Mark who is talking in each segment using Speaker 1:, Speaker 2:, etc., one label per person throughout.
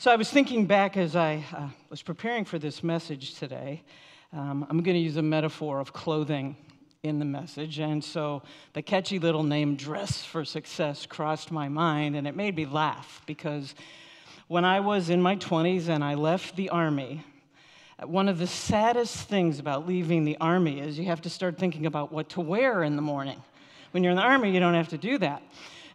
Speaker 1: So I was thinking back as I uh, was preparing for this message today. Um, I'm going to use a metaphor of clothing in the message. And so the catchy little name, Dress for Success, crossed my mind, and it made me laugh because when I was in my 20s and I left the Army, one of the saddest things about leaving the Army is you have to start thinking about what to wear in the morning. When you're in the Army, you don't have to do that.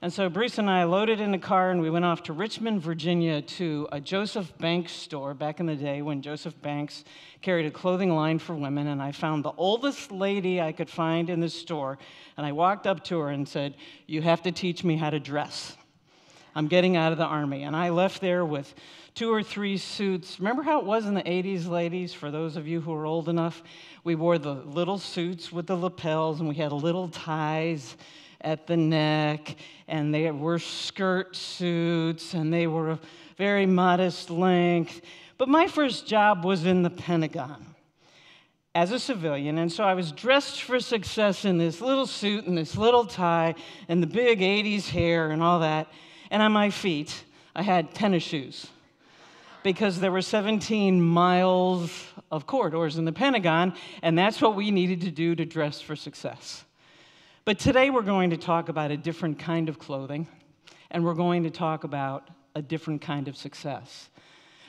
Speaker 1: And so Bruce and I loaded in a car and we went off to Richmond, Virginia to a Joseph Banks store back in the day when Joseph Banks carried a clothing line for women. And I found the oldest lady I could find in the store. And I walked up to her and said, You have to teach me how to dress. I'm getting out of the army. And I left there with two or three suits. Remember how it was in the 80s, ladies? For those of you who are old enough, we wore the little suits with the lapels and we had little ties at the neck, and they were skirt suits, and they were of very modest length. But my first job was in the Pentagon as a civilian, and so I was dressed for success in this little suit and this little tie and the big 80s hair and all that. And on my feet, I had tennis shoes because there were 17 miles of corridors in the Pentagon, and that's what we needed to do to dress for success. But today we're going to talk about a different kind of clothing, and we're going to talk about a different kind of success.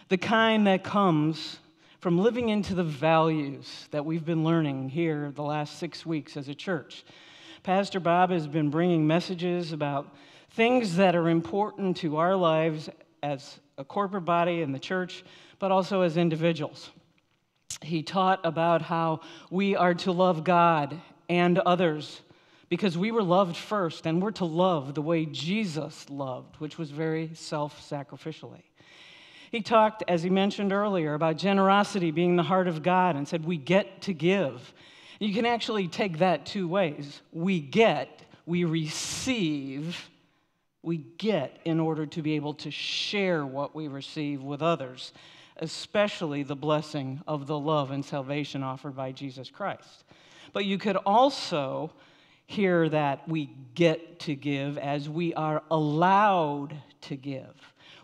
Speaker 1: The kind that comes from living into the values that we've been learning here the last six weeks as a church. Pastor Bob has been bringing messages about things that are important to our lives as a corporate body in the church, but also as individuals. He taught about how we are to love God and others because we were loved first, and we're to love the way Jesus loved, which was very self sacrificially. He talked, as he mentioned earlier, about generosity being the heart of God and said, We get to give. You can actually take that two ways. We get, we receive, we get in order to be able to share what we receive with others, especially the blessing of the love and salvation offered by Jesus Christ. But you could also hear that we get to give as we are allowed to give.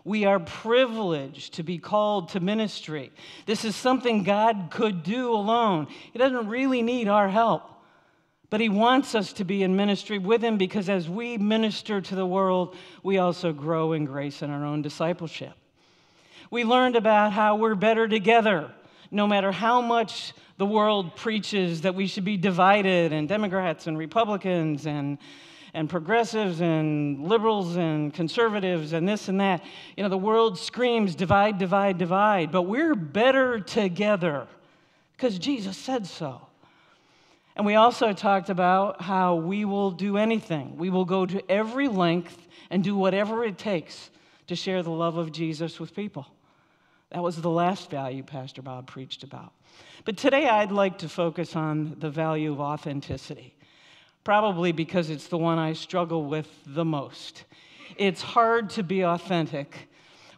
Speaker 1: We are privileged to be called to ministry. This is something God could do alone. He doesn't really need our help. But He wants us to be in ministry with Him because as we minister to the world, we also grow in grace in our own discipleship. We learned about how we're better together, no matter how much the world preaches that we should be divided, and Democrats and Republicans and, and progressives and liberals and conservatives and this and that. You know, the world screams divide, divide, divide, but we're better together because Jesus said so. And we also talked about how we will do anything. We will go to every length and do whatever it takes to share the love of Jesus with people. That was the last value Pastor Bob preached about. But today I'd like to focus on the value of authenticity, probably because it's the one I struggle with the most. It's hard to be authentic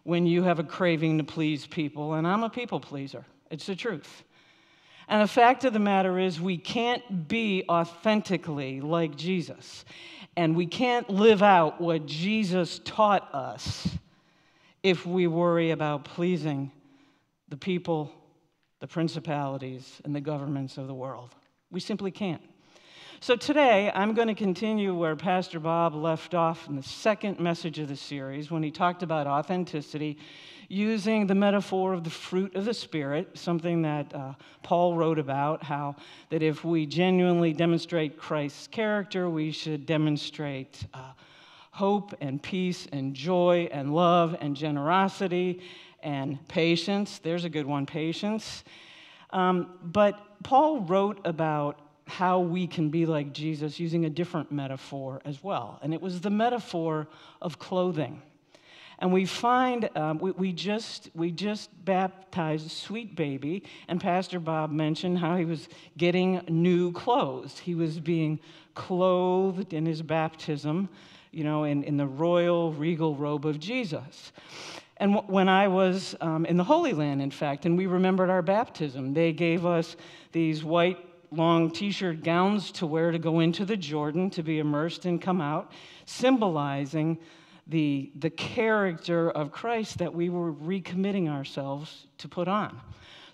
Speaker 1: when you have a craving to please people, and I'm a people pleaser. It's the truth. And the fact of the matter is, we can't be authentically like Jesus. And we can't live out what Jesus taught us if we worry about pleasing the people the principalities and the governments of the world. We simply can't. So today, I'm going to continue where Pastor Bob left off in the second message of the series when he talked about authenticity using the metaphor of the fruit of the Spirit, something that uh, Paul wrote about, how that if we genuinely demonstrate Christ's character, we should demonstrate uh, hope and peace and joy and love and generosity and patience. There's a good one, patience. Um, but Paul wrote about how we can be like Jesus using a different metaphor as well. And it was the metaphor of clothing. And we find, um, we, we, just, we just baptized sweet baby, and Pastor Bob mentioned how he was getting new clothes. He was being clothed in his baptism, you know, in, in the royal, regal robe of Jesus. And when I was um, in the Holy Land, in fact, and we remembered our baptism, they gave us these white, long t shirt gowns to wear to go into the Jordan to be immersed and come out, symbolizing the, the character of Christ that we were recommitting ourselves to put on.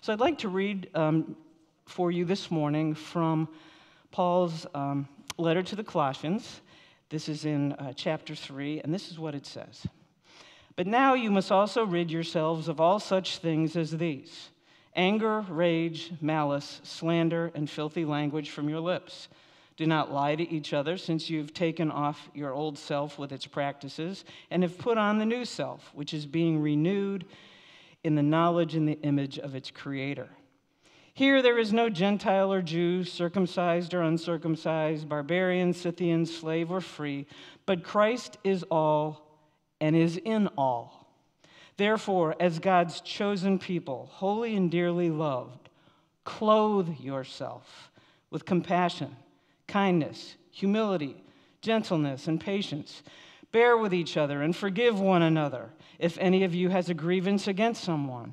Speaker 1: So I'd like to read um, for you this morning from Paul's um, letter to the Colossians. This is in uh, chapter 3, and this is what it says. But now you must also rid yourselves of all such things as these anger, rage, malice, slander, and filthy language from your lips. Do not lie to each other, since you've taken off your old self with its practices and have put on the new self, which is being renewed in the knowledge and the image of its creator. Here there is no Gentile or Jew, circumcised or uncircumcised, barbarian, Scythian, slave or free, but Christ is all and is in all. Therefore, as God's chosen people, holy and dearly loved, clothe yourself with compassion, kindness, humility, gentleness, and patience. Bear with each other and forgive one another if any of you has a grievance against someone.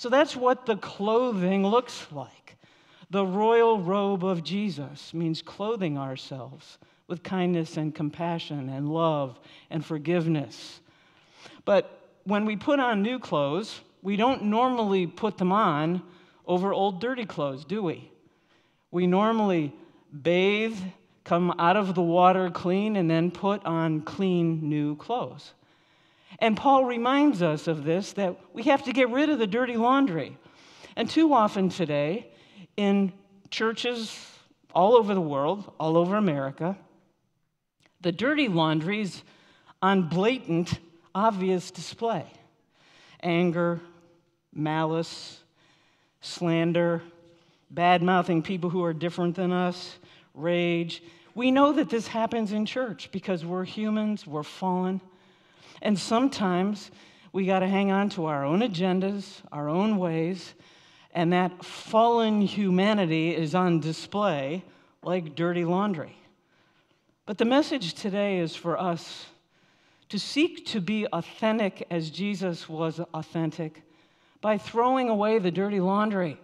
Speaker 1: so that's what the clothing looks like. The royal robe of Jesus means clothing ourselves with kindness and compassion and love and forgiveness. But when we put on new clothes, we don't normally put them on over old dirty clothes, do we? We normally bathe, come out of the water clean, and then put on clean new clothes. And Paul reminds us of this that we have to get rid of the dirty laundry. And too often today, in churches all over the world, all over America, the dirty laundry's on blatant, obvious display anger, malice, slander, bad mouthing people who are different than us, rage. We know that this happens in church because we're humans, we're fallen. And sometimes we got to hang on to our own agendas, our own ways, and that fallen humanity is on display like dirty laundry. But the message today is for us to seek to be authentic as Jesus was authentic by throwing away the dirty laundry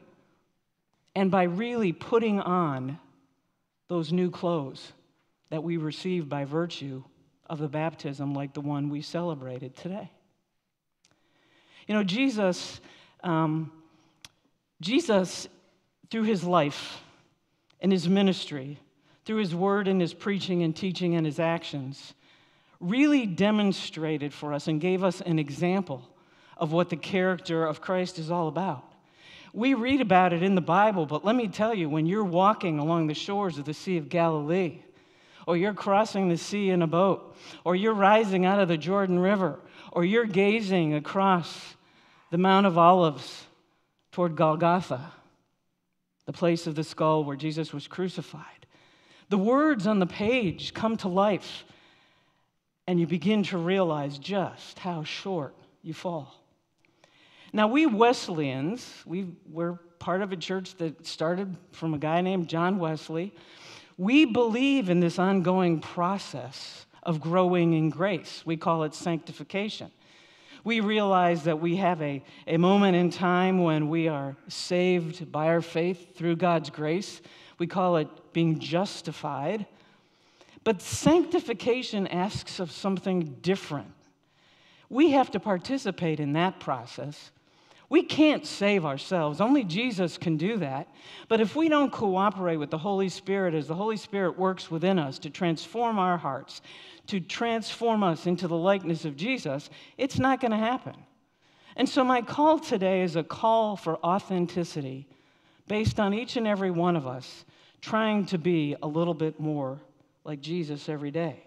Speaker 1: and by really putting on those new clothes that we receive by virtue of the baptism like the one we celebrated today. You know, Jesus, um, Jesus, through his life and his ministry, through his word and his preaching and teaching and his actions, really demonstrated for us and gave us an example of what the character of Christ is all about. We read about it in the Bible, but let me tell you, when you're walking along the shores of the Sea of Galilee, or you're crossing the sea in a boat, or you're rising out of the Jordan River, or you're gazing across the Mount of Olives toward Golgotha, the place of the skull where Jesus was crucified. The words on the page come to life, and you begin to realize just how short you fall. Now, we Wesleyans, we, we're part of a church that started from a guy named John Wesley. We believe in this ongoing process of growing in grace. We call it sanctification. We realize that we have a, a moment in time when we are saved by our faith through God's grace. We call it being justified. But sanctification asks of something different. We have to participate in that process we can't save ourselves. Only Jesus can do that. But if we don't cooperate with the Holy Spirit as the Holy Spirit works within us to transform our hearts, to transform us into the likeness of Jesus, it's not going to happen. And so, my call today is a call for authenticity based on each and every one of us trying to be a little bit more like Jesus every day.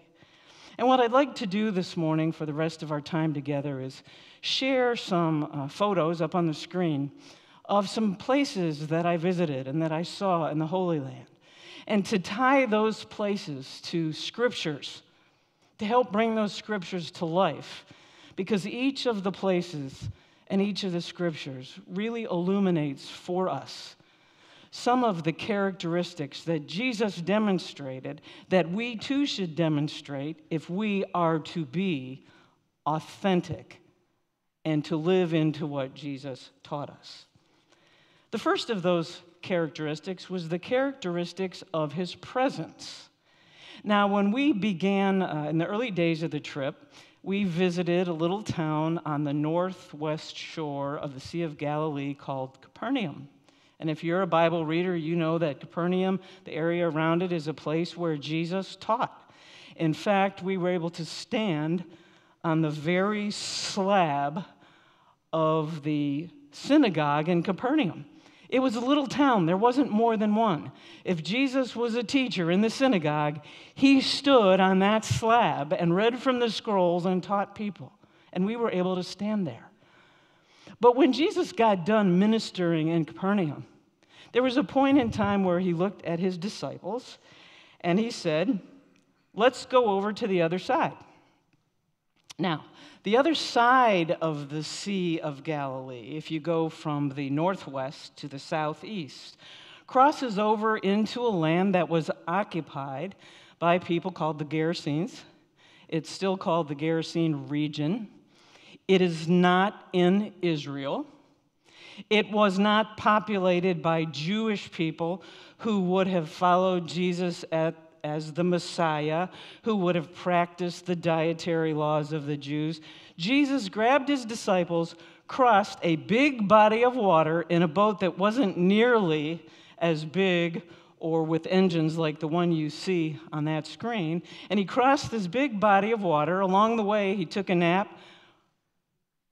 Speaker 1: And what I'd like to do this morning for the rest of our time together is share some uh, photos up on the screen of some places that I visited and that I saw in the Holy Land. And to tie those places to scriptures to help bring those scriptures to life because each of the places and each of the scriptures really illuminates for us some of the characteristics that Jesus demonstrated that we too should demonstrate if we are to be authentic and to live into what Jesus taught us. The first of those characteristics was the characteristics of his presence. Now, when we began uh, in the early days of the trip, we visited a little town on the northwest shore of the Sea of Galilee called Capernaum. And if you're a Bible reader, you know that Capernaum, the area around it, is a place where Jesus taught. In fact, we were able to stand on the very slab of the synagogue in Capernaum. It was a little town, there wasn't more than one. If Jesus was a teacher in the synagogue, he stood on that slab and read from the scrolls and taught people. And we were able to stand there. But when Jesus got done ministering in Capernaum, there was a point in time where he looked at his disciples and he said, Let's go over to the other side. Now, the other side of the Sea of Galilee, if you go from the northwest to the southeast, crosses over into a land that was occupied by people called the Gerasenes. It's still called the Gerasene region. It is not in Israel. It was not populated by Jewish people who would have followed Jesus at as the Messiah who would have practiced the dietary laws of the Jews, Jesus grabbed his disciples, crossed a big body of water in a boat that wasn't nearly as big or with engines like the one you see on that screen. And he crossed this big body of water. Along the way, he took a nap,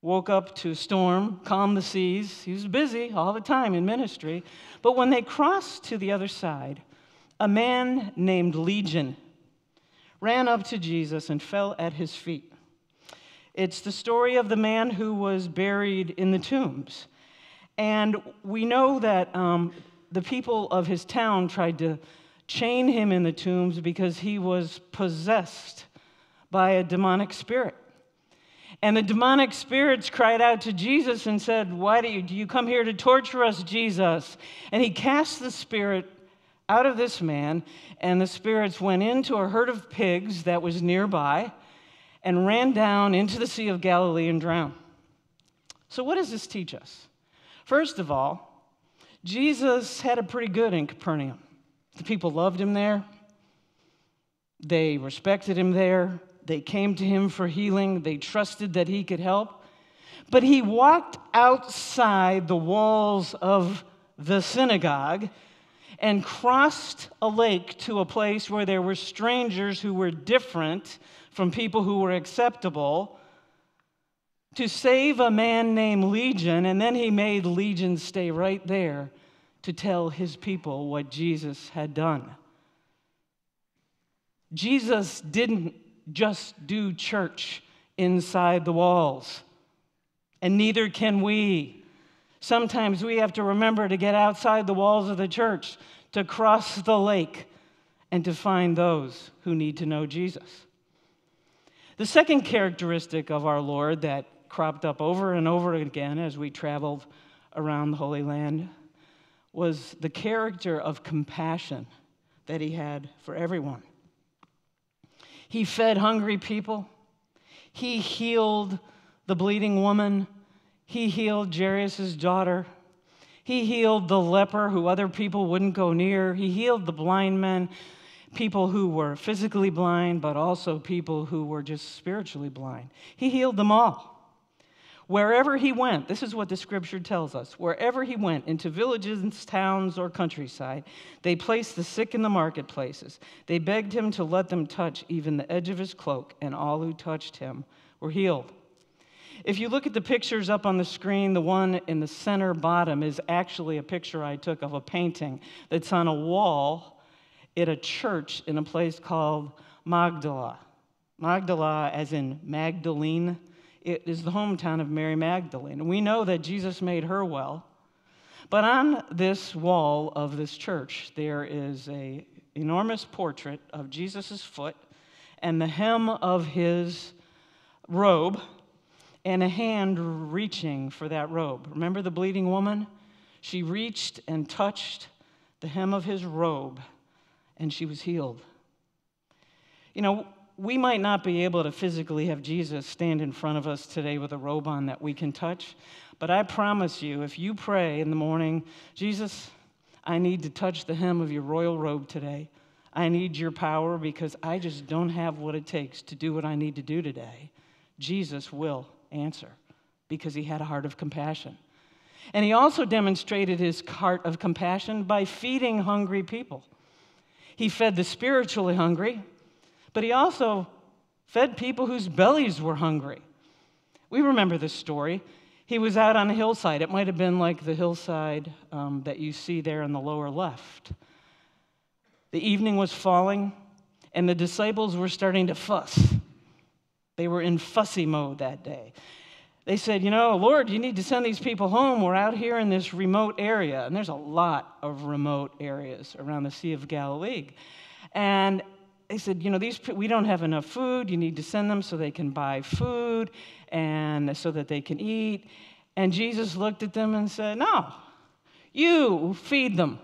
Speaker 1: woke up to storm, calmed the seas. He was busy all the time in ministry. But when they crossed to the other side, a man named Legion ran up to Jesus and fell at his feet. It's the story of the man who was buried in the tombs. And we know that um, the people of his town tried to chain him in the tombs because he was possessed by a demonic spirit. And the demonic spirits cried out to Jesus and said, Why do you, do you come here to torture us, Jesus? And he cast the spirit out of this man, and the spirits went into a herd of pigs that was nearby and ran down into the Sea of Galilee and drowned. So, what does this teach us? First of all, Jesus had it pretty good in Capernaum. The people loved him there, they respected him there, they came to him for healing, they trusted that he could help. But he walked outside the walls of the synagogue and crossed a lake to a place where there were strangers who were different from people who were acceptable to save a man named Legion, and then he made Legion stay right there to tell his people what Jesus had done. Jesus didn't just do church inside the walls, and neither can we. Sometimes we have to remember to get outside the walls of the church, to cross the lake, and to find those who need to know Jesus. The second characteristic of our Lord that cropped up over and over again as we traveled around the Holy Land was the character of compassion that he had for everyone. He fed hungry people, he healed the bleeding woman he healed Jairus' daughter. He healed the leper who other people wouldn't go near. He healed the blind men, people who were physically blind, but also people who were just spiritually blind. He healed them all. Wherever he went, this is what the scripture tells us wherever he went, into villages, towns, or countryside, they placed the sick in the marketplaces. They begged him to let them touch even the edge of his cloak, and all who touched him were healed. If you look at the pictures up on the screen, the one in the center bottom is actually a picture I took of a painting that's on a wall at a church in a place called Magdala. Magdala, as in Magdalene, it is the hometown of Mary Magdalene. We know that Jesus made her well. But on this wall of this church, there is a enormous portrait of Jesus' foot and the hem of his robe, and a hand reaching for that robe. Remember the bleeding woman? She reached and touched the hem of his robe, and she was healed. You know, we might not be able to physically have Jesus stand in front of us today with a robe on that we can touch, but I promise you, if you pray in the morning, Jesus, I need to touch the hem of your royal robe today. I need your power because I just don't have what it takes to do what I need to do today. Jesus will answer because he had a heart of compassion. And he also demonstrated his heart of compassion by feeding hungry people. He fed the spiritually hungry, but he also fed people whose bellies were hungry. We remember this story. He was out on a hillside. It might have been like the hillside um, that you see there in the lower left. The evening was falling, and the disciples were starting to fuss. They were in fussy mode that day. They said, You know, Lord, you need to send these people home. We're out here in this remote area. And there's a lot of remote areas around the Sea of Galilee. And they said, You know, these, we don't have enough food. You need to send them so they can buy food and so that they can eat. And Jesus looked at them and said, No, you feed them.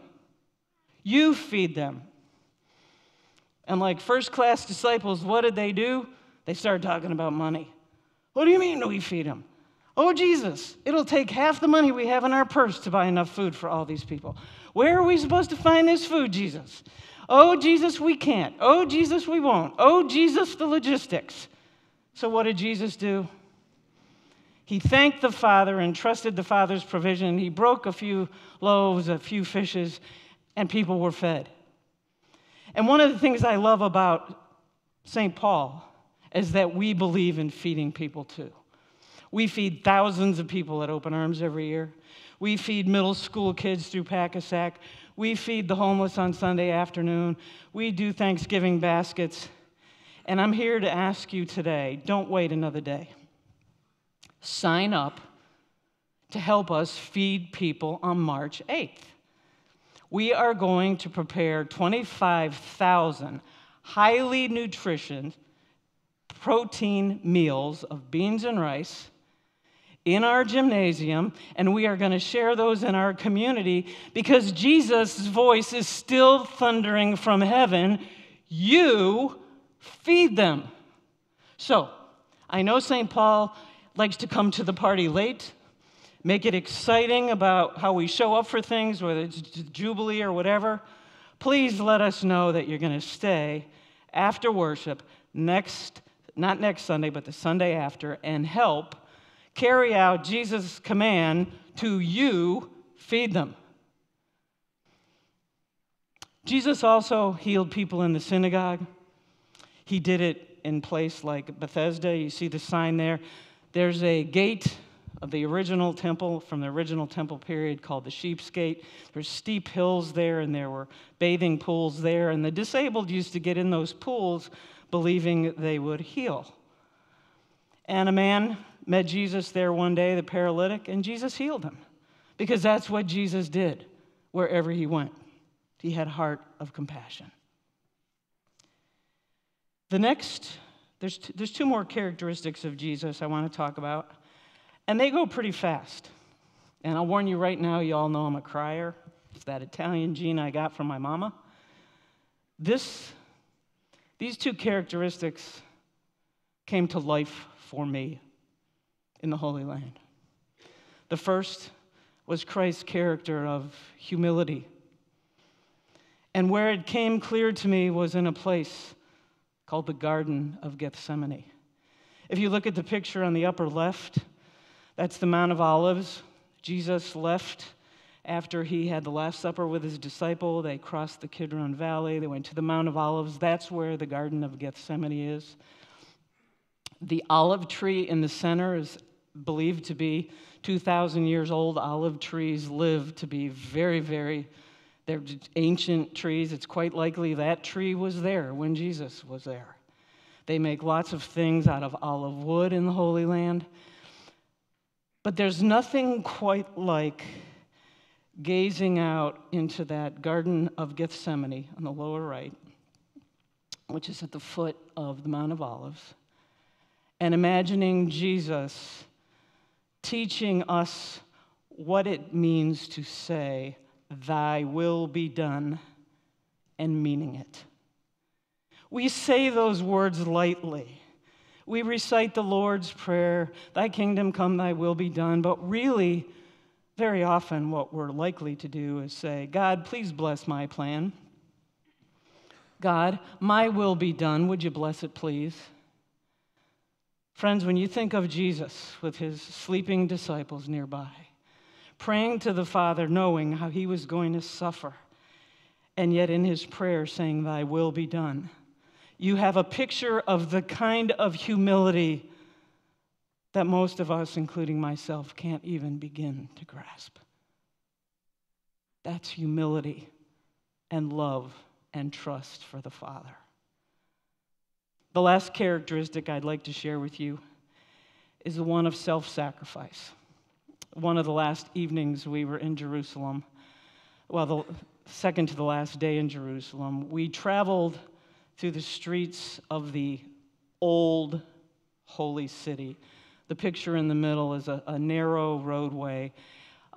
Speaker 1: You feed them. And like first class disciples, what did they do? They started talking about money. What do you mean we feed them? Oh, Jesus, it'll take half the money we have in our purse to buy enough food for all these people. Where are we supposed to find this food, Jesus? Oh, Jesus, we can't. Oh, Jesus, we won't. Oh, Jesus, the logistics. So, what did Jesus do? He thanked the Father and trusted the Father's provision. He broke a few loaves, a few fishes, and people were fed. And one of the things I love about St. Paul is that we believe in feeding people too. We feed thousands of people at Open Arms every year. We feed middle school kids through Pack-a-Sack. We feed the homeless on Sunday afternoon. We do Thanksgiving baskets. And I'm here to ask you today don't wait another day. Sign up to help us feed people on March 8th we are going to prepare 25,000 highly nutritious protein meals of beans and rice in our gymnasium, and we are going to share those in our community because Jesus' voice is still thundering from heaven. You feed them. So, I know St. Paul likes to come to the party late make it exciting about how we show up for things, whether it's Jubilee or whatever, please let us know that you're going to stay after worship next, not next Sunday, but the Sunday after, and help carry out Jesus' command to you feed them. Jesus also healed people in the synagogue. He did it in place like Bethesda. You see the sign there. There's a gate of the original temple from the original temple period called the Sheep's Gate. There's steep hills there, and there were bathing pools there, and the disabled used to get in those pools believing they would heal. And a man met Jesus there one day, the paralytic, and Jesus healed him because that's what Jesus did wherever he went. He had heart of compassion. The next, there's, t- there's two more characteristics of Jesus I want to talk about. And they go pretty fast. And I'll warn you right now, you all know I'm a crier. It's that Italian gene I got from my mama. This, these two characteristics came to life for me in the Holy Land. The first was Christ's character of humility. And where it came clear to me was in a place called the Garden of Gethsemane. If you look at the picture on the upper left, that's the Mount of Olives. Jesus left after he had the Last Supper with his disciple. They crossed the Kidron Valley. They went to the Mount of Olives. That's where the Garden of Gethsemane is. The olive tree in the center is believed to be 2,000 years old. Olive trees live to be very, very, they're ancient trees. It's quite likely that tree was there when Jesus was there. They make lots of things out of olive wood in the Holy Land. But there's nothing quite like gazing out into that Garden of Gethsemane on the lower right which is at the foot of the Mount of Olives, and imagining Jesus teaching us what it means to say, Thy will be done, and meaning it. We say those words lightly. We recite the Lord's Prayer, Thy kingdom come, Thy will be done, but really, very often, what we're likely to do is say, God, please bless my plan. God, my will be done. Would you bless it, please? Friends, when you think of Jesus with his sleeping disciples nearby, praying to the Father, knowing how he was going to suffer, and yet in his prayer saying, Thy will be done, you have a picture of the kind of humility that most of us, including myself, can't even begin to grasp. That's humility and love and trust for the Father. The last characteristic I'd like to share with you is the one of self sacrifice. One of the last evenings we were in Jerusalem, well, the second to the last day in Jerusalem, we traveled through the streets of the old holy city. The picture in the middle is a, a narrow roadway.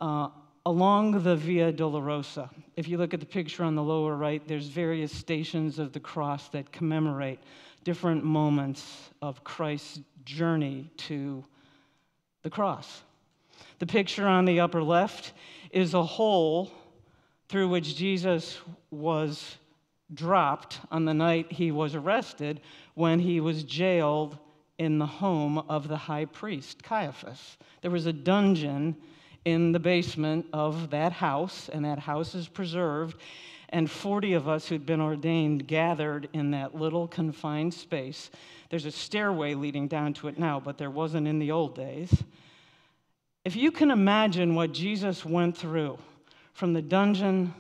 Speaker 1: Uh, along the Via Dolorosa, if you look at the picture on the lower right, there's various stations of the cross that commemorate different moments of Christ's journey to the cross. The picture on the upper left is a hole through which Jesus was dropped on the night he was arrested when he was jailed in the home of the high priest, Caiaphas. There was a dungeon in the basement of that house, and that house is preserved. And 40 of us who'd been ordained gathered in that little confined space. There's a stairway leading down to it now, but there wasn't in the old days. If you can imagine what Jesus went through from the dungeon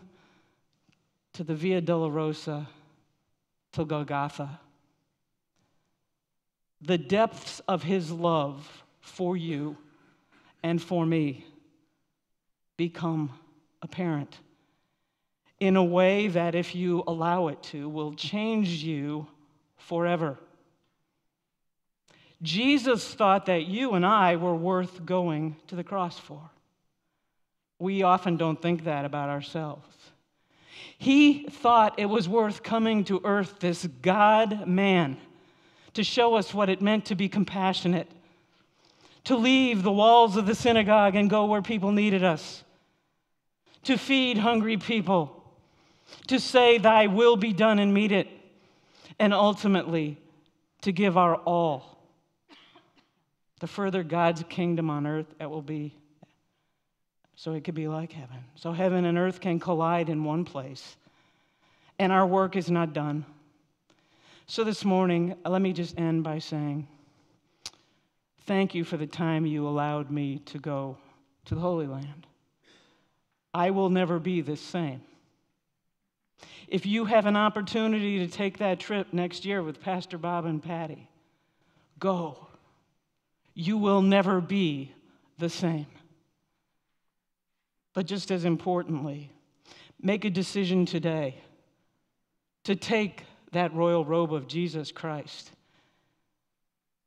Speaker 1: to the Via Dolorosa to Golgotha, the depths of his love for you and for me become apparent in a way that, if you allow it to, will change you forever. Jesus thought that you and I were worth going to the cross for. We often don't think that about ourselves. He thought it was worth coming to earth, this God man, to show us what it meant to be compassionate, to leave the walls of the synagogue and go where people needed us, to feed hungry people, to say, Thy will be done and meet it, and ultimately to give our all. The further God's kingdom on earth, that will be so it could be like heaven. So heaven and earth can collide in one place, and our work is not done. So this morning, let me just end by saying, Thank you for the time you allowed me to go to the Holy Land. I will never be the same. If you have an opportunity to take that trip next year with Pastor Bob and Patty, go. You will never be the same. But just as importantly, make a decision today to take that royal robe of Jesus Christ,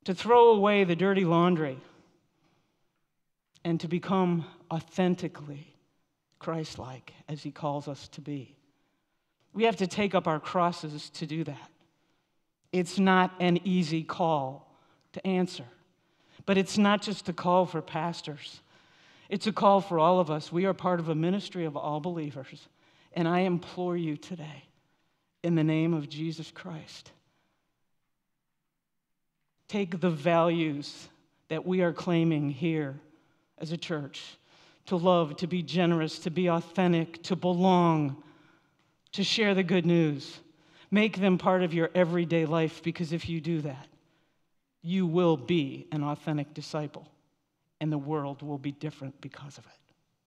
Speaker 1: to throw away the dirty laundry, and to become authentically Christ like as he calls us to be. We have to take up our crosses to do that. It's not an easy call to answer, but it's not just a call for pastors, it's a call for all of us. We are part of a ministry of all believers. And I implore you today, in the name of Jesus Christ, take the values that we are claiming here as a church to love, to be generous, to be authentic, to belong, to share the good news. Make them part of your everyday life because if you do that, you will be an authentic disciple and the world will be different because of it.